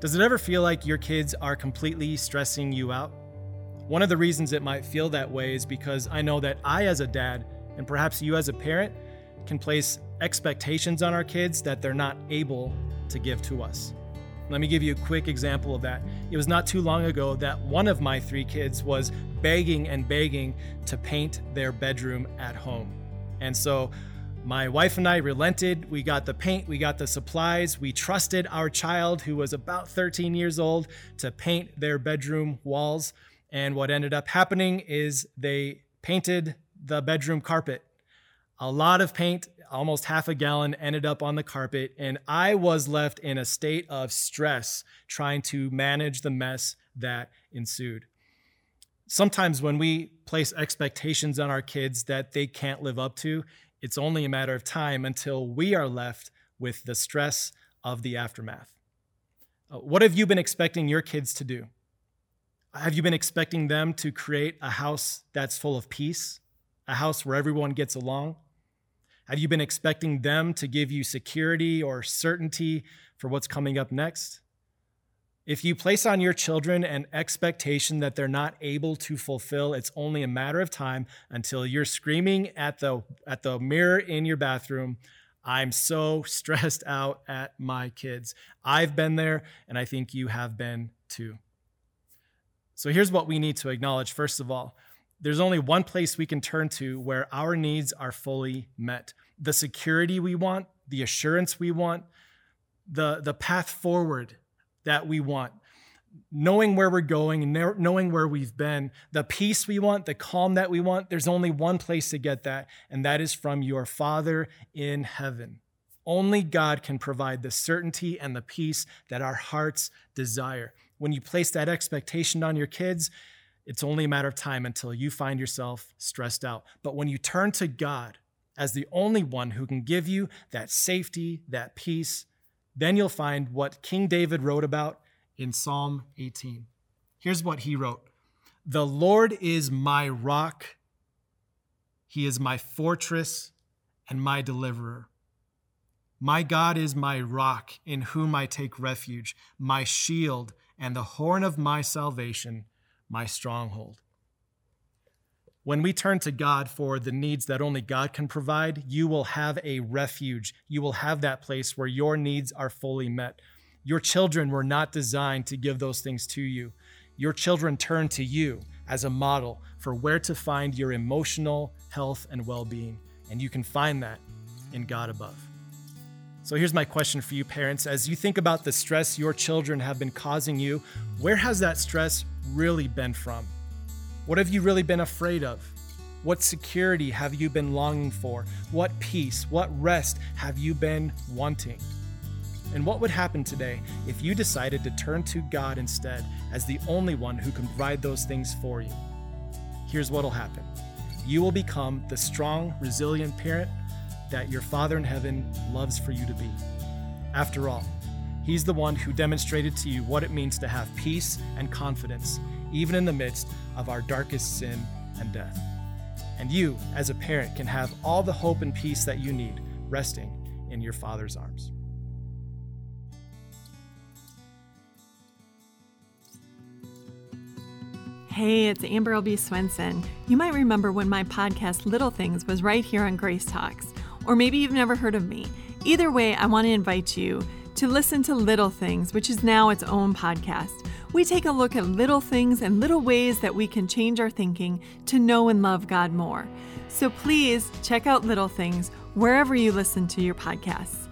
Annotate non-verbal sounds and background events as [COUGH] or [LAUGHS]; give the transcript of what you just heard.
Does it ever feel like your kids are completely stressing you out? One of the reasons it might feel that way is because I know that I, as a dad, and perhaps you as a parent, can place expectations on our kids that they're not able to give to us. Let me give you a quick example of that. It was not too long ago that one of my three kids was begging and begging to paint their bedroom at home. And so my wife and I relented. We got the paint, we got the supplies. We trusted our child, who was about 13 years old, to paint their bedroom walls. And what ended up happening is they painted the bedroom carpet. A lot of paint, almost half a gallon, ended up on the carpet. And I was left in a state of stress trying to manage the mess that ensued. Sometimes when we place expectations on our kids that they can't live up to, it's only a matter of time until we are left with the stress of the aftermath. Uh, what have you been expecting your kids to do? Have you been expecting them to create a house that's full of peace, a house where everyone gets along? Have you been expecting them to give you security or certainty for what's coming up next? If you place on your children an expectation that they're not able to fulfill, it's only a matter of time until you're screaming at the at the mirror in your bathroom, I'm so [LAUGHS] stressed out at my kids. I've been there and I think you have been too. So here's what we need to acknowledge first of all. There's only one place we can turn to where our needs are fully met. The security we want, the assurance we want, the, the path forward that we want. Knowing where we're going, knowing where we've been, the peace we want, the calm that we want, there's only one place to get that, and that is from your Father in heaven. Only God can provide the certainty and the peace that our hearts desire. When you place that expectation on your kids, it's only a matter of time until you find yourself stressed out. But when you turn to God as the only one who can give you that safety, that peace, then you'll find what King David wrote about in Psalm 18. Here's what he wrote The Lord is my rock, He is my fortress and my deliverer. My God is my rock in whom I take refuge, my shield and the horn of my salvation, my stronghold. When we turn to God for the needs that only God can provide, you will have a refuge. You will have that place where your needs are fully met. Your children were not designed to give those things to you. Your children turn to you as a model for where to find your emotional health and well being. And you can find that in God above. So here's my question for you, parents. As you think about the stress your children have been causing you, where has that stress really been from? What have you really been afraid of? What security have you been longing for? What peace, what rest have you been wanting? And what would happen today if you decided to turn to God instead as the only one who can provide those things for you? Here's what'll happen you will become the strong, resilient parent that your Father in heaven loves for you to be. After all, He's the one who demonstrated to you what it means to have peace and confidence, even in the midst of our darkest sin and death. And you, as a parent, can have all the hope and peace that you need resting in your Father's arms. Hey, it's Amber Albee Swenson. You might remember when my podcast Little Things was right here on Grace Talks, or maybe you've never heard of me. Either way, I want to invite you to listen to Little Things, which is now its own podcast we take a look at little things and little ways that we can change our thinking to know and love God more. So please check out Little Things wherever you listen to your podcasts.